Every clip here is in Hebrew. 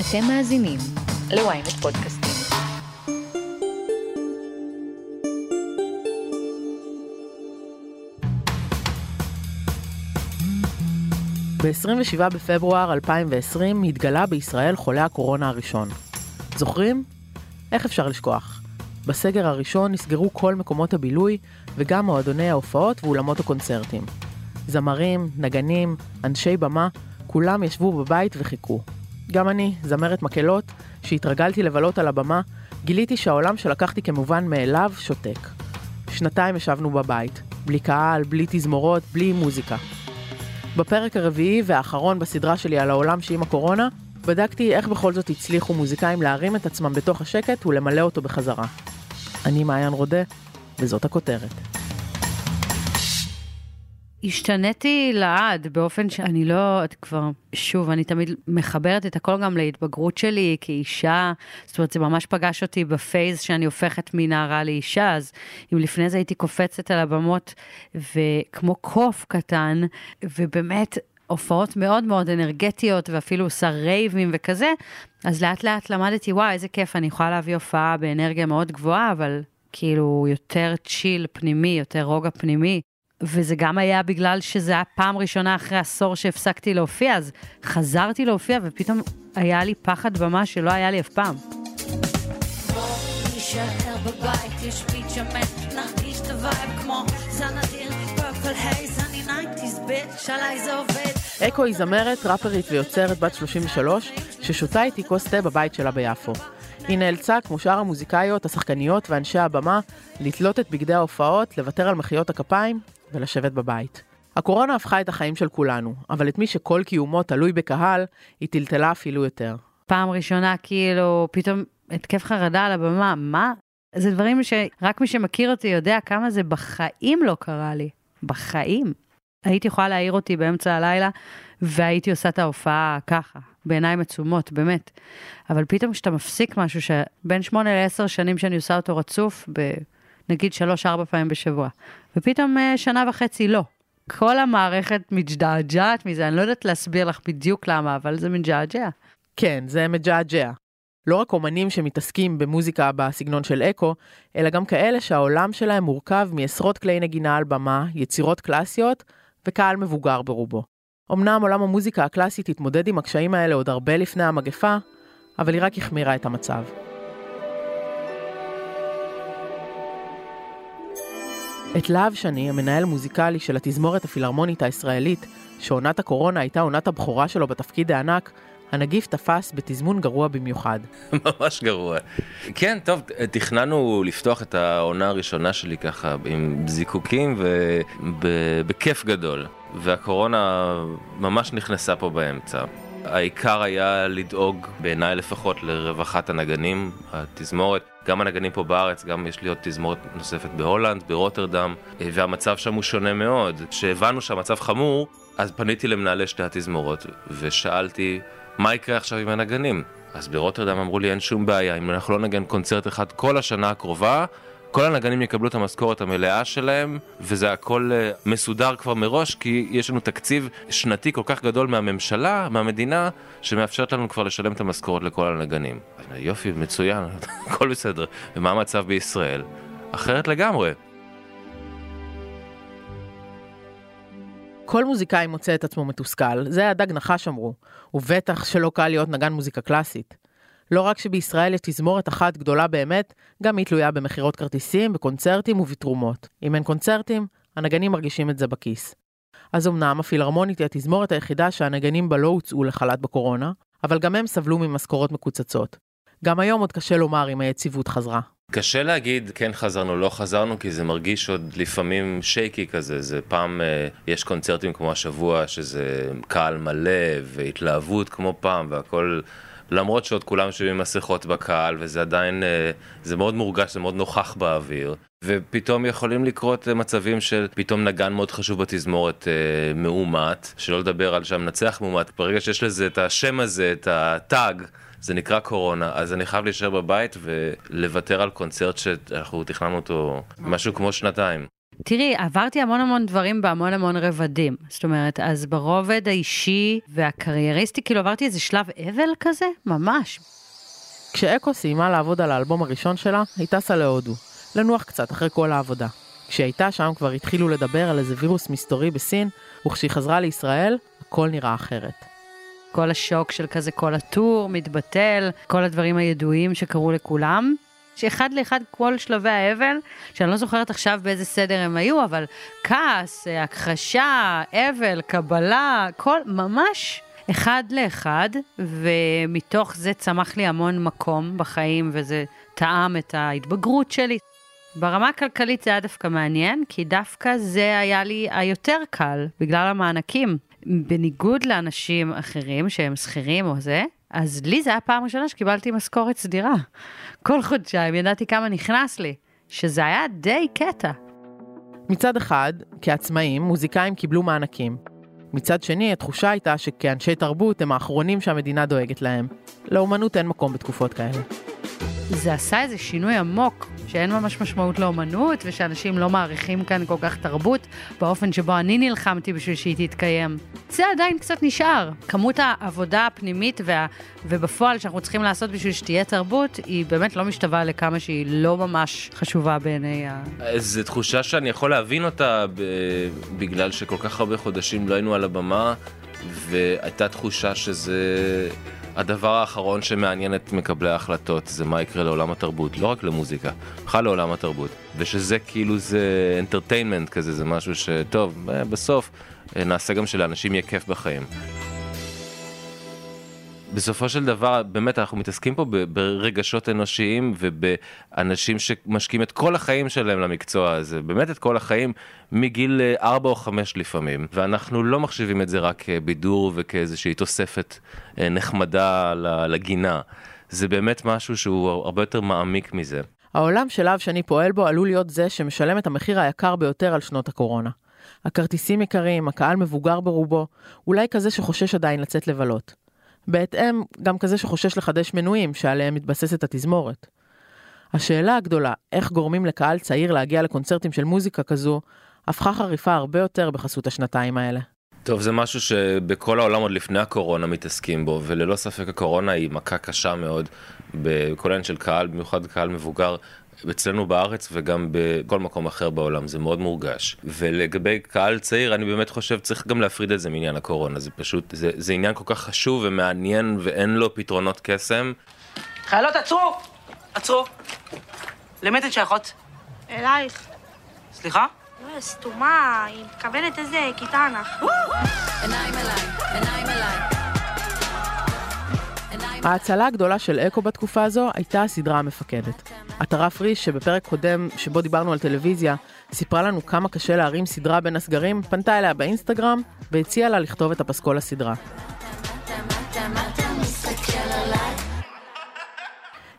אתם מאזינים ל-ynet פודקאסטים. ב-27 בפברואר 2020 התגלה בישראל חולה הקורונה הראשון. זוכרים? איך אפשר לשכוח? בסגר הראשון נסגרו כל מקומות הבילוי וגם מועדוני ההופעות ואולמות הקונצרטים. זמרים, נגנים, אנשי במה, כולם ישבו בבית וחיכו. גם אני, זמרת מקהלות, שהתרגלתי לבלות על הבמה, גיליתי שהעולם שלקחתי כמובן מאליו שותק. שנתיים ישבנו בבית, בלי קהל, בלי תזמורות, בלי מוזיקה. בפרק הרביעי והאחרון בסדרה שלי על העולם שעם הקורונה, בדקתי איך בכל זאת הצליחו מוזיקאים להרים את עצמם בתוך השקט ולמלא אותו בחזרה. אני מעיין רודה, וזאת הכותרת. השתניתי לעד באופן שאני לא, כבר, שוב, אני תמיד מחברת את הכל גם להתבגרות שלי כאישה, זאת אומרת, זה ממש פגש אותי בפייז שאני הופכת מנערה לאישה, אז אם לפני זה הייתי קופצת על הבמות וכמו קוף קטן, ובאמת הופעות מאוד מאוד אנרגטיות ואפילו עושה רייבים וכזה, אז לאט לאט למדתי, וואי, איזה כיף, אני יכולה להביא הופעה באנרגיה מאוד גבוהה, אבל כאילו יותר צ'יל פנימי, יותר רוגע פנימי. וזה גם היה בגלל שזה היה פעם ראשונה אחרי עשור שהפסקתי להופיע, אז חזרתי להופיע ופתאום היה לי פחד במה שלא היה לי אף פעם. אקו היא זמרת, ראפרית ויוצרת בת 33, ששותה איתי כוס תה בבית שלה ביפו. היא נאלצה, כמו שאר המוזיקאיות, השחקניות ואנשי הבמה, לתלות את בגדי ההופעות, לוותר על מחיאות הכפיים ולשבת בבית. הקורונה הפכה את החיים של כולנו, אבל את מי שכל קיומו תלוי בקהל, היא טלטלה אפילו יותר. פעם ראשונה, כאילו, פתאום התקף חרדה על הבמה, מה? זה דברים שרק מי שמכיר אותי יודע כמה זה בחיים לא קרה לי. בחיים. הייתי יכולה להעיר אותי באמצע הלילה, והייתי עושה את ההופעה ככה, בעיניים עצומות, באמת. אבל פתאום כשאתה מפסיק משהו שבין שמונה לעשר שנים שאני עושה אותו רצוף, נגיד שלוש-ארבע פעמים בשבוע, ופתאום אה, שנה וחצי לא. כל המערכת מג'עג'עת מזה, אני לא יודעת להסביר לך בדיוק למה, אבל זה מג'עג'ע. כן, זה מג'עג'ע. לא רק אומנים שמתעסקים במוזיקה בסגנון של אקו, אלא גם כאלה שהעולם שלהם מורכב מעשרות כלי נגינה על במה, יצירות קלאסיות וקהל מבוגר ברובו. אמנם עולם המוזיקה הקלאסית התמודד עם הקשיים האלה עוד הרבה לפני המגפה, אבל היא רק החמירה את המצב. את להב שני, המנהל מוזיקלי של התזמורת הפילהרמונית הישראלית, שעונת הקורונה הייתה עונת הבכורה שלו בתפקיד הענק, הנגיף תפס בתזמון גרוע במיוחד. ממש גרוע. כן, טוב, תכננו לפתוח את העונה הראשונה שלי ככה עם זיקוקים ובכיף גדול, והקורונה ממש נכנסה פה באמצע. העיקר היה לדאוג, בעיניי לפחות, לרווחת הנגנים, התזמורת. גם הנגנים פה בארץ, גם יש לי עוד תזמורת נוספת בהולנד, ברוטרדם, והמצב שם הוא שונה מאוד. כשהבנו שהמצב חמור, אז פניתי למנהלי שתי התזמורות, ושאלתי, מה יקרה עכשיו עם הנגנים? אז ברוטרדם אמרו לי, אין שום בעיה, אם אנחנו לא נגן קונצרט אחד כל השנה הקרובה, כל הנגנים יקבלו את המשכורת המלאה שלהם, וזה הכל אה, מסודר כבר מראש, כי יש לנו תקציב שנתי כל כך גדול מהממשלה, מהמדינה, שמאפשרת לנו כבר לשלם את המשכורת לכל הנגנים. יופי, מצוין, הכל בסדר. ומה המצב בישראל? אחרת לגמרי. כל מוזיקאי מוצא את עצמו מתוסכל, זה הדג נחש אמרו, ובטח שלא קל להיות נגן מוזיקה קלאסית. לא רק שבישראל יש תזמורת אחת גדולה באמת, גם היא תלויה במכירות כרטיסים, בקונצרטים ובתרומות. אם אין קונצרטים, הנגנים מרגישים את זה בכיס. אז אמנם הפילהרמונית היא התזמורת היחידה שהנגנים בה לא הוצאו לחל"ת בקורונה, אבל גם הם סבלו ממשכורות מקוצצות. גם היום עוד קשה לומר אם היציבות חזרה. קשה להגיד כן חזרנו, לא חזרנו, כי זה מרגיש עוד לפעמים שייקי כזה. זה פעם, אה, יש קונצרטים כמו השבוע, שזה קהל מלא והתלהבות כמו פעם, והכל למרות שעוד כולם עם מסכות בקהל, וזה עדיין, אה, זה מאוד מורגש, זה מאוד נוכח באוויר. ופתאום יכולים לקרות אה, מצבים של פתאום נגן מאוד חשוב בתזמורת אה, מאומת, שלא לדבר על שהמנצח מאומת, ברגע שיש לזה את השם הזה, את הטאג, זה נקרא קורונה, אז אני חייב להישאר בבית ולוותר על קונצרט שאנחנו תכננו אותו משהו כמו שנתיים. תראי, עברתי המון המון דברים בהמון המון רבדים. זאת אומרת, אז ברובד האישי והקרייריסטי, כאילו עברתי איזה שלב אבל כזה, ממש. כשאקו סיימה לעבוד על האלבום הראשון שלה, היא טסה להודו, לנוח קצת אחרי כל העבודה. כשהיא הייתה שם כבר התחילו לדבר על איזה וירוס מסתורי בסין, וכשהיא חזרה לישראל, הכל נראה אחרת. כל השוק של כזה, כל הטור מתבטל, כל הדברים הידועים שקרו לכולם. שאחד לאחד כל שלבי האבל, שאני לא זוכרת עכשיו באיזה סדר הם היו, אבל כעס, הכחשה, אבל, קבלה, כל, ממש אחד לאחד, ומתוך זה צמח לי המון מקום בחיים, וזה טעם את ההתבגרות שלי. ברמה הכלכלית זה היה דווקא מעניין, כי דווקא זה היה לי היותר קל, בגלל המענקים. בניגוד לאנשים אחרים שהם שכירים או זה, אז לי זה היה פעם ראשונה שקיבלתי משכורת סדירה. כל חודשיים ידעתי כמה נכנס לי, שזה היה די קטע. מצד אחד, כעצמאים, מוזיקאים קיבלו מענקים. מצד שני, התחושה הייתה שכאנשי תרבות הם האחרונים שהמדינה דואגת להם. לאומנות אין מקום בתקופות כאלה. זה עשה איזה שינוי עמוק, שאין ממש משמעות לאומנות, ושאנשים לא מעריכים כאן כל כך תרבות, באופן שבו אני נלחמתי בשביל שהיא תתקיים. זה עדיין קצת נשאר. כמות העבודה הפנימית וה... ובפועל שאנחנו צריכים לעשות בשביל שתהיה תרבות, היא באמת לא משתווה לכמה שהיא לא ממש חשובה בעיני ה... זו תחושה שאני יכול להבין אותה ב... בגלל שכל כך הרבה חודשים לא היינו על הבמה, והייתה תחושה שזה... הדבר האחרון שמעניין את מקבלי ההחלטות זה מה יקרה לעולם התרבות, לא רק למוזיקה, בכלל לעולם התרבות. ושזה כאילו זה אנטרטיינמנט כזה, זה משהו שטוב, אה, בסוף אה, נעשה גם שלאנשים יהיה כיף בחיים. בסופו של דבר, באמת, אנחנו מתעסקים פה ברגשות אנושיים ובאנשים שמשקיעים את כל החיים שלהם למקצוע הזה, באמת את כל החיים, מגיל 4 אה, או 5 לפעמים, ואנחנו לא מחשיבים את זה רק כבידור וכאיזושהי תוספת אה, נחמדה לגינה. זה באמת משהו שהוא הרבה יותר מעמיק מזה. העולם שלאב שאני פועל בו עלול להיות זה שמשלם את המחיר היקר ביותר על שנות הקורונה. הכרטיסים יקרים, הקהל מבוגר ברובו, אולי כזה שחושש עדיין לצאת לבלות. בהתאם, גם כזה שחושש לחדש מנויים שעליהם מתבססת התזמורת. השאלה הגדולה, איך גורמים לקהל צעיר להגיע לקונצרטים של מוזיקה כזו, הפכה חריפה הרבה יותר בחסות השנתיים האלה. טוב, זה משהו שבכל העולם עוד לפני הקורונה מתעסקים בו, וללא ספק הקורונה היא מכה קשה מאוד בכל העניין של קהל, במיוחד קהל מבוגר. אצלנו בארץ וגם בכל מקום אחר בעולם, זה מאוד מורגש. ולגבי קהל צעיר, אני באמת חושב צריך גם להפריד את זה מעניין הקורונה, זה פשוט, זה, זה עניין כל כך חשוב ומעניין ואין לו פתרונות קסם. חיילות, עצרו! עצרו! למי אתן שייכות? אלייך. סליחה? לא, סתומה, היא מתכוונת איזה כיתה אנחנו. עיניים אליי, עיניים אליי. ההצלה הגדולה של אקו בתקופה הזו הייתה הסדרה המפקדת. עטרה פריש, שבפרק קודם שבו דיברנו על טלוויזיה, סיפרה לנו כמה קשה להרים סדרה בין הסגרים, פנתה אליה באינסטגרם והציעה לה לכתוב את הפסקול לסדרה.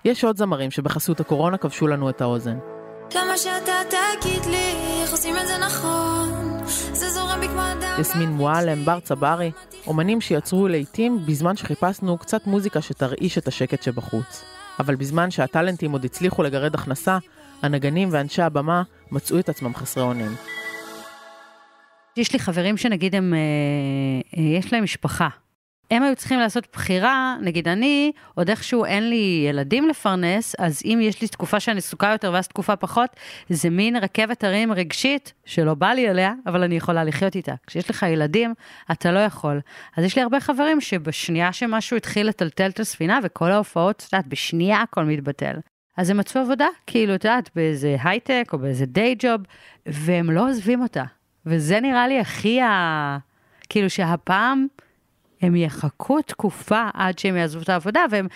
יש עוד זמרים שבחסות הקורונה כבשו לנו את האוזן. כמה שאתה תגיד לי, איך עושים את זה נכון, זה זורם בי כמו אדם... יסמין מועלם, בר צברי, אומנים שיצרו לעיתים בזמן שחיפשנו קצת מוזיקה שתרעיש את השקט שבחוץ. אבל בזמן שהטאלנטים עוד הצליחו לגרד הכנסה, הנגנים ואנשי הבמה מצאו את עצמם חסרי אונים. יש לי חברים שנגיד הם, אה, אה, יש להם משפחה, הם היו צריכים לעשות בחירה, נגיד אני, עוד איכשהו אין לי ילדים לפרנס, אז אם יש לי תקופה שאני עסוקה יותר ואז תקופה פחות, זה מין רכבת הרים רגשית שלא בא לי אליה, אבל אני יכולה לחיות איתה. כשיש לך ילדים, אתה לא יכול. אז יש לי הרבה חברים שבשנייה שמשהו התחיל לטלטל את הספינה וכל ההופעות, את יודעת, בשנייה הכל מתבטל. אז הם מצאו עבודה, כאילו, את יודעת, באיזה הייטק או באיזה דיי ג'וב, והם לא עוזבים אותה. וזה נראה לי הכי ה... כאילו שהפעם... הם יחכו תקופה עד שהם יעזבו את העבודה, והם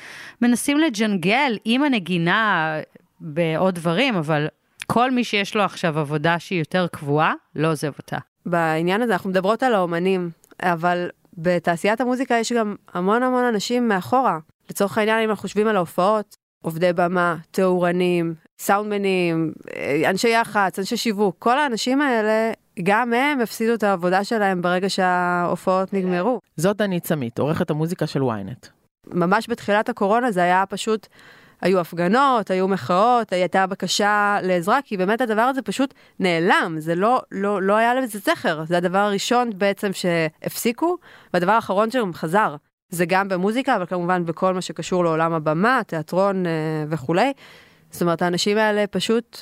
מנסים לג'נגל עם הנגינה בעוד דברים, אבל כל מי שיש לו עכשיו עבודה שהיא יותר קבועה, לא עוזב אותה. בעניין הזה אנחנו מדברות על האומנים, אבל בתעשיית המוזיקה יש גם המון המון אנשים מאחורה. לצורך העניין, אם אנחנו חושבים על ההופעות, עובדי במה, תאורנים, סאונדמנים, אנשי יח"צ, אנשי שיווק, כל האנשים האלה גם הם הפסידו את העבודה שלהם ברגע שההופעות נגמרו. זאת דנית סמית, עורכת המוזיקה של ynet. ממש בתחילת הקורונה זה היה פשוט היו הפגנות, היו מחאות, הייתה בקשה לעזרה, כי באמת הדבר הזה פשוט נעלם, זה לא, לא, לא היה לזה זכר, זה הדבר הראשון בעצם שהפסיקו, והדבר האחרון שגם חזר. זה גם במוזיקה, אבל כמובן בכל מה שקשור לעולם הבמה, תיאטרון אה, וכולי. זאת אומרת, האנשים האלה פשוט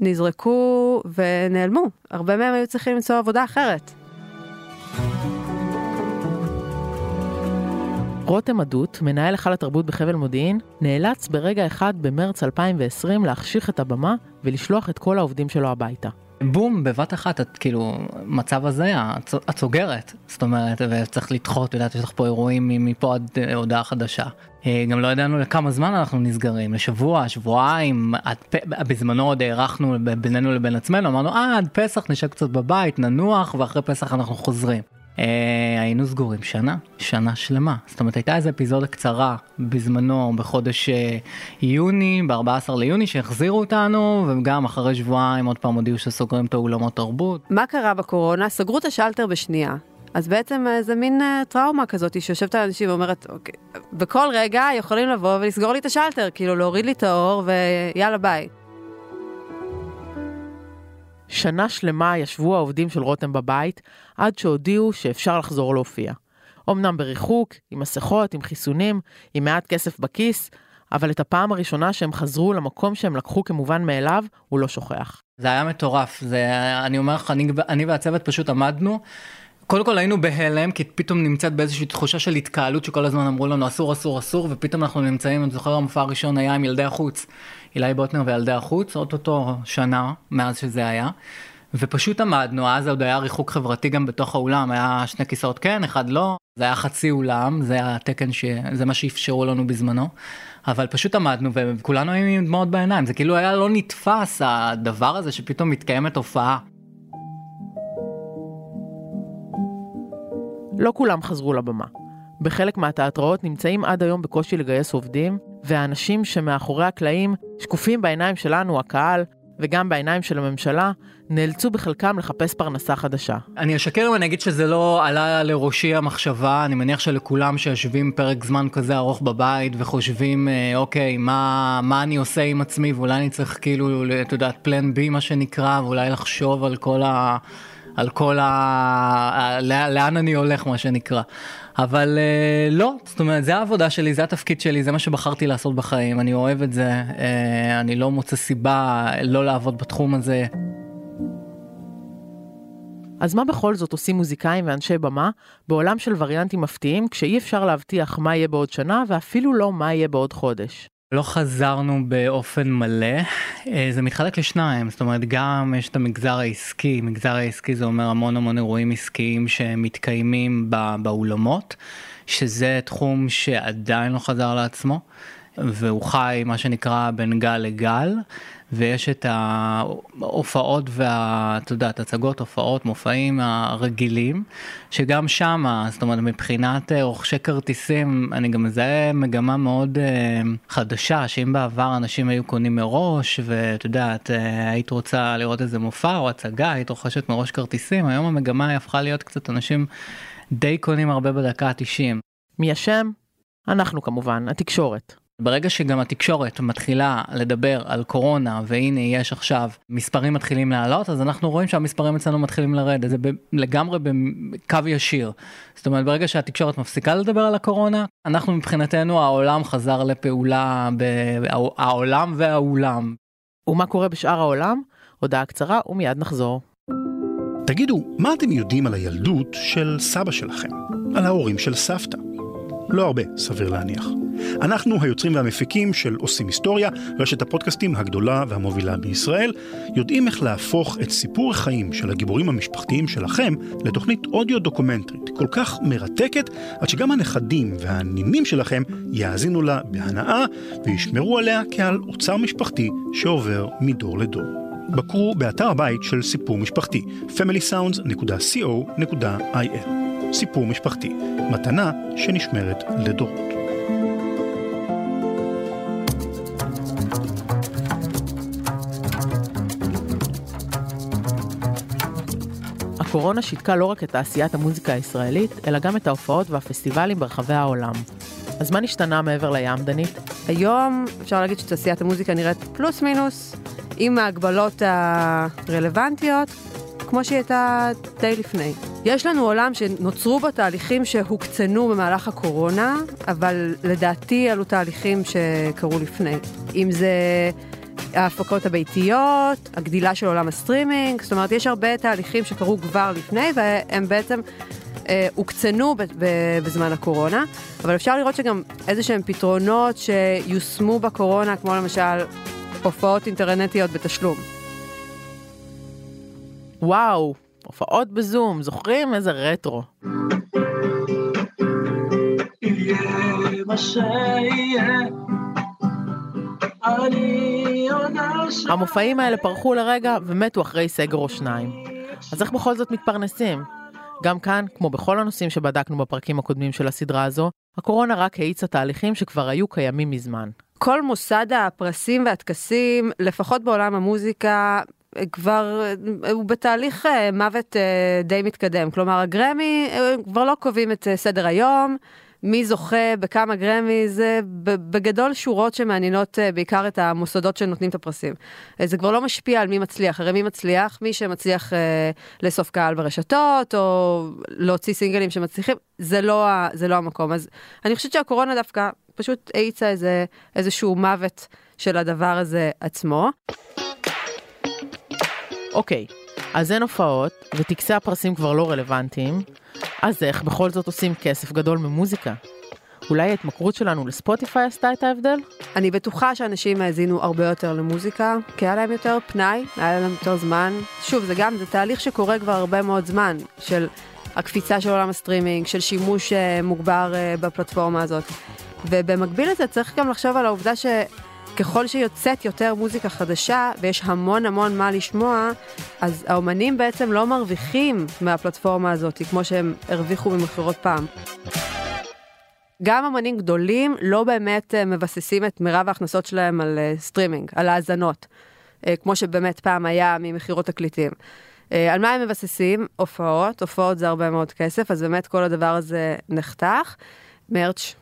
נזרקו ונעלמו. הרבה מהם היו צריכים למצוא עבודה אחרת. רותם עדות, מנהל היכל התרבות בחבל מודיעין, נאלץ ברגע אחד במרץ 2020 להחשיך את הבמה ולשלוח את כל העובדים שלו הביתה. בום, בבת אחת, את כאילו, מצב הזיה, את, סוגרת, זאת אומרת, וצריך לדחות, יודעת, יש לך פה אירועים מפה עד אה, הודעה חדשה. אה, גם לא ידענו לכמה זמן אנחנו נסגרים, לשבוע, שבועיים, עד, בזמנו עוד הארכנו בינינו לבין עצמנו, אמרנו, אה, עד פסח נשב קצת בבית, ננוח, ואחרי פסח אנחנו חוזרים. אה, היינו סגורים שנה, שנה שלמה. זאת אומרת, הייתה איזו אפיזודה קצרה בזמנו, בחודש אה, יוני, ב-14 ליוני, שהחזירו אותנו, וגם אחרי שבועיים עוד פעם הודיעו שסוגרים את האולמות תרבות. מה קרה בקורונה? סגרו את השלטר בשנייה. אז בעצם אה, זה מין טראומה כזאת שיושבת על אנשים ואומרת, אוקיי, בכל רגע יכולים לבוא ולסגור לי את השלטר, כאילו להוריד לי את האור ויאללה ביי. שנה שלמה ישבו העובדים של רותם בבית, עד שהודיעו שאפשר לחזור להופיע. אמנם בריחוק, עם מסכות, עם חיסונים, עם מעט כסף בכיס, אבל את הפעם הראשונה שהם חזרו למקום שהם לקחו כמובן מאליו, הוא לא שוכח. זה היה מטורף, זה, אני אומר לך, אני, אני והצוות פשוט עמדנו. קודם כל היינו בהלם, כי פתאום נמצאת באיזושהי תחושה של התקהלות שכל הזמן אמרו לנו אסור, אסור, אסור, ופתאום אנחנו נמצאים, אני זוכר המופע הראשון היה עם ילדי החוץ. אילי בוטנר וילדי החוץ, אוטוטו שנה מאז שזה היה. ופשוט עמדנו, אז עוד היה ריחוק חברתי גם בתוך האולם, היה שני כיסאות כן, אחד לא, זה היה חצי אולם, זה היה התקן, ש... זה מה שאפשרו לנו בזמנו, אבל פשוט עמדנו וכולנו היינו עם דמעות בעיניים, זה כאילו היה לא נתפס הדבר הזה שפתאום מתקיימת הופעה. לא כולם חזרו לבמה. בחלק מהתיאטראות נמצאים עד היום בקושי לגייס עובדים, והאנשים שמאחורי הקלעים, שקופים בעיניים שלנו, הקהל, וגם בעיניים של הממשלה, נאלצו בחלקם לחפש פרנסה חדשה. אני אשקר אם אני אגיד שזה לא עלה לראשי המחשבה, אני מניח שלכולם שיושבים פרק זמן כזה ארוך בבית וחושבים, אה, אוקיי, מה, מה אני עושה עם עצמי, ואולי אני צריך כאילו, את יודעת, פלן בי מה שנקרא, ואולי לחשוב על כל ה... על כל ה... לאן אני הולך מה שנקרא. אבל אה, לא, זאת אומרת, זה העבודה שלי, זה התפקיד שלי, זה מה שבחרתי לעשות בחיים, אני אוהב את זה, אה, אני לא מוצא סיבה לא לעבוד בתחום הזה. אז מה בכל זאת עושים מוזיקאים ואנשי במה בעולם של וריאנטים מפתיעים כשאי אפשר להבטיח מה יהיה בעוד שנה ואפילו לא מה יהיה בעוד חודש? לא חזרנו באופן מלא, אה, זה מתחלק לשניים, זאת אומרת גם יש את המגזר העסקי, מגזר העסקי זה אומר המון המון אירועים עסקיים שמתקיימים באולמות, שזה תחום שעדיין לא חזר לעצמו, והוא חי מה שנקרא בין גל לגל. ויש את ההופעות וה... את יודעת, הצגות, הופעות, מופעים הרגילים, שגם שם, זאת אומרת, מבחינת אה, רוכשי כרטיסים, אני גם מזהה מגמה מאוד uh, חדשה, שאם בעבר אנשים היו קונים מראש, ואת יודעת, uh, היית רוצה לראות איזה מופע או הצגה, היית רוכשת מראש כרטיסים, היום המגמה היא הפכה להיות קצת אנשים די קונים הרבה בדקה ה-90. מי אשם? אנחנו כמובן, התקשורת. ברגע שגם התקשורת מתחילה לדבר על קורונה והנה יש עכשיו מספרים מתחילים לעלות אז אנחנו רואים שהמספרים אצלנו מתחילים לרדת זה לגמרי בקו ישיר. זאת אומרת ברגע שהתקשורת מפסיקה לדבר על הקורונה אנחנו מבחינתנו העולם חזר לפעולה העולם והאולם. ומה קורה בשאר העולם? הודעה קצרה ומיד נחזור. תגידו, מה אתם יודעים על הילדות של סבא שלכם? על ההורים של סבתא? לא הרבה, סביר להניח. אנחנו היוצרים והמפיקים של עושים היסטוריה, רשת הפודקאסטים הגדולה והמובילה בישראל, יודעים איך להפוך את סיפור החיים של הגיבורים המשפחתיים שלכם לתוכנית אודיו דוקומנטרית כל כך מרתקת, עד שגם הנכדים והנינים שלכם יאזינו לה בהנאה וישמרו עליה כעל אוצר משפחתי שעובר מדור לדור. בקרו באתר הבית של סיפור משפחתי, familysounds.co.il. סיפור משפחתי, מתנה שנשמרת לדורות. הקורונה שיתקה לא רק את תעשיית המוזיקה הישראלית, אלא גם את ההופעות והפסטיבלים ברחבי העולם. אז מה נשתנה מעבר לים, דנית? היום אפשר להגיד שתעשיית המוזיקה נראית פלוס מינוס, עם ההגבלות הרלוונטיות, כמו שהיא הייתה די לפני. יש לנו עולם שנוצרו בו תהליכים שהוקצנו במהלך הקורונה, אבל לדעתי אלו תהליכים שקרו לפני. אם זה ההפקות הביתיות, הגדילה של עולם הסטרימינג, זאת אומרת, יש הרבה תהליכים שקרו כבר לפני, והם בעצם אה, הוקצנו בזמן הקורונה, אבל אפשר לראות שגם איזה שהם פתרונות שיושמו בקורונה, כמו למשל הופעות אינטרנטיות בתשלום. וואו, הופעות בזום, זוכרים? איזה רטרו. המופעים האלה פרחו לרגע ומתו אחרי סגר או שניים. אז איך בכל זאת מתפרנסים? גם כאן, כמו בכל הנושאים שבדקנו בפרקים הקודמים של הסדרה הזו, הקורונה רק האיצה תהליכים שכבר היו קיימים מזמן. כל מוסד הפרסים והטקסים, לפחות בעולם המוזיקה, כבר הוא בתהליך אה, מוות אה, די מתקדם. כלומר, הגרמי אה, כבר לא קובעים את סדר היום. מי זוכה בכמה גרמי, זה בגדול שורות שמעניינות בעיקר את המוסדות שנותנים את הפרסים. זה כבר לא משפיע על מי מצליח, הרי מי מצליח? מי שמצליח אה, לאסוף קהל ברשתות, או להוציא סינגלים שמצליחים, זה לא, זה לא המקום. אז אני חושבת שהקורונה דווקא פשוט האיצה איזה, איזשהו מוות של הדבר הזה עצמו. אוקיי, אז אין הופעות, וטקסי הפרסים כבר לא רלוונטיים, אז איך בכל זאת עושים כסף גדול ממוזיקה? אולי ההתמכרות שלנו לספוטיפיי עשתה את ההבדל? אני בטוחה שאנשים האזינו הרבה יותר למוזיקה, כי היה להם יותר פנאי, היה להם יותר זמן. שוב, זה גם, זה תהליך שקורה כבר הרבה מאוד זמן, של הקפיצה של עולם הסטרימינג, של שימוש uh, מוגבר uh, בפלטפורמה הזאת. ובמקביל לזה צריך גם לחשוב על העובדה ש... ככל שיוצאת יותר מוזיקה חדשה ויש המון המון מה לשמוע, אז האומנים בעצם לא מרוויחים מהפלטפורמה הזאת כמו שהם הרוויחו ממכירות פעם. גם אמנים גדולים לא באמת אה, מבססים את מירב ההכנסות שלהם על סטרימינג, אה, על האזנות, אה, כמו שבאמת פעם היה ממכירות תקליטים. על מה הם מבססים? הופעות, הופעות זה הרבה מאוד כסף, אז באמת כל הדבר הזה נחתך. merch,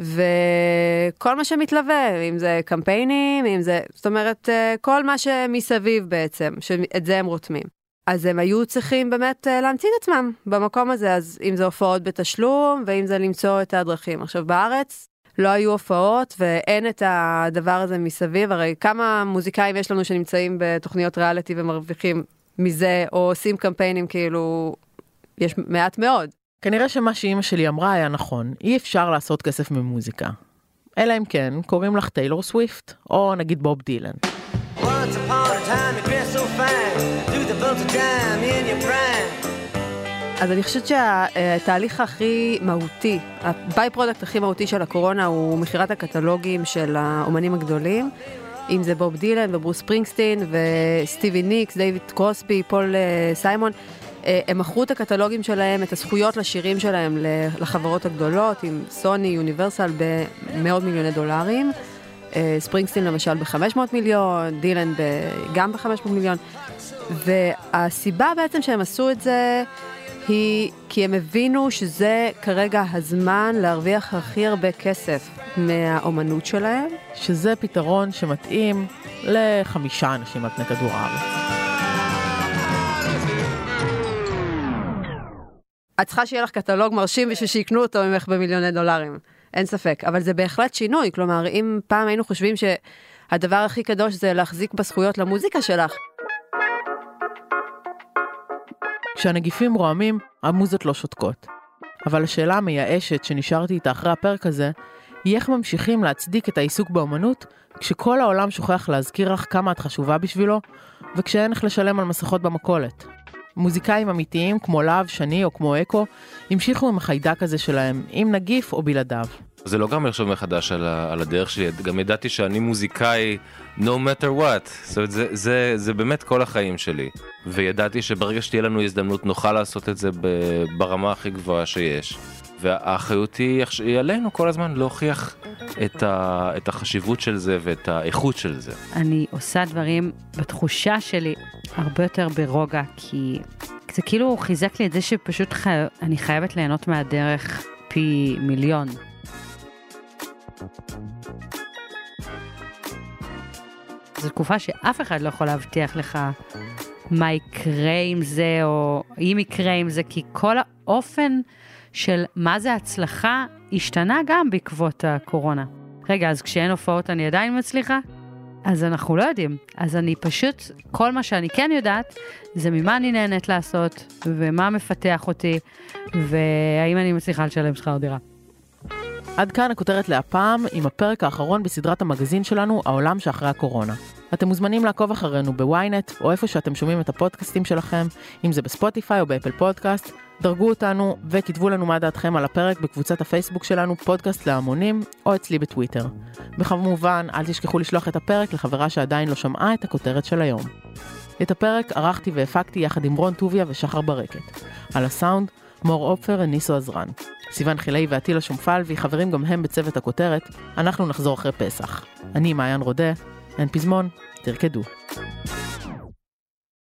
וכל מה שמתלווה, אם זה קמפיינים, אם זה, זאת אומרת, אה, כל מה שמסביב בעצם, שאת זה הם רותמים. אז הם היו צריכים באמת אה, להמציא את עצמם במקום הזה, אז אם זה הופעות בתשלום, ואם זה למצוא את הדרכים. עכשיו, בארץ לא היו הופעות ואין את הדבר הזה מסביב, הרי כמה מוזיקאים יש לנו שנמצאים בתוכניות ריאליטי ומרוויחים מזה, או עושים קמפיינים כאילו, יש מעט מאוד. כנראה שמה שאימא שלי אמרה היה נכון, אי אפשר לעשות כסף ממוזיקה. אלא אם כן, קוראים לך טיילור סוויפט, או נגיד בוב דילן. אז אני חושבת שהתהליך הכי מהותי, ה by-product הכי מהותי של הקורונה הוא מכירת הקטלוגים של האומנים הגדולים. אם זה בוב דילן וברוס ספרינגסטין וסטיבי ניקס, דיוויד קרוסבי, פול אה, סיימון. אה, הם מכרו את הקטלוגים שלהם, את הזכויות לשירים שלהם לחברות הגדולות, אם סוני, יוניברסל, במאות מיליוני דולרים. אה, ספרינגסטין למשל ב-500 מיליון, דילן גם ב-500 מיליון. והסיבה בעצם שהם עשו את זה היא כי הם הבינו שזה כרגע הזמן להרוויח הכי הרבה כסף מהאומנות שלהם. שזה פתרון שמתאים לחמישה אנשים על פני כדור הארץ. את צריכה שיהיה לך קטלוג מרשים בשביל שיקנו אותו ממך במיליוני דולרים. אין ספק, אבל זה בהחלט שינוי, כלומר, אם פעם היינו חושבים שהדבר הכי קדוש זה להחזיק בזכויות למוזיקה שלך. כשהנגיפים רועמים, המוזות לא שותקות. אבל השאלה המייאשת שנשארתי איתה אחרי הפרק הזה, היא איך ממשיכים להצדיק את העיסוק באמנות, כשכל העולם שוכח להזכיר לך כמה את חשובה בשבילו, וכשאין איך לשלם על מסכות במכולת. מוזיקאים אמיתיים כמו להב, שני או כמו אקו, המשיכו עם החיידק הזה שלהם, עם נגיף או בלעדיו. זה לא גם לחשוב מחדש על, על הדרך שלי, גם ידעתי שאני מוזיקאי no matter what, זאת אומרת זה, זה, זה באמת כל החיים שלי, וידעתי שברגע שתהיה לנו הזדמנות נוכל לעשות את זה ברמה הכי גבוהה שיש. והאחריות היא, היא עלינו כל הזמן להוכיח את, ה, את החשיבות של זה ואת האיכות של זה. אני עושה דברים בתחושה שלי הרבה יותר ברוגע, כי זה כאילו חיזק לי את זה שפשוט חי... אני חייבת ליהנות מהדרך פי מיליון. זו תקופה שאף אחד לא יכול להבטיח לך מה יקרה עם זה, או אם יקרה עם זה, כי כל האופן של מה זה הצלחה השתנה גם בעקבות הקורונה. רגע, אז כשאין הופעות אני עדיין מצליחה? אז אנחנו לא יודעים. אז אני פשוט, כל מה שאני כן יודעת, זה ממה אני נהנית לעשות, ומה מפתח אותי, והאם אני מצליחה לשלם שכר דירה. עד כאן הכותרת להפעם, עם הפרק האחרון בסדרת המגזין שלנו, העולם שאחרי הקורונה. אתם מוזמנים לעקוב אחרינו בוויינט, או איפה שאתם שומעים את הפודקאסטים שלכם, אם זה בספוטיפיי או באפל פודקאסט. דרגו אותנו וכתבו לנו מה דעתכם על הפרק בקבוצת הפייסבוק שלנו, פודקאסט להמונים, או אצלי בטוויטר. וכמובן, אל תשכחו לשלוח את הפרק לחברה שעדיין לא שמעה את הכותרת של היום. את הפרק ערכתי והפקתי יחד עם רון טוביה ושחר ברקת. על הסאונד, מור אופר וניסו עזרן. סיון חילאי ועטילה שומפלבי חברים גם הם בצוות הכותרת, אנחנו נחזור אחרי פסח. אני מעיין רודה, אין פזמון, תרקדו.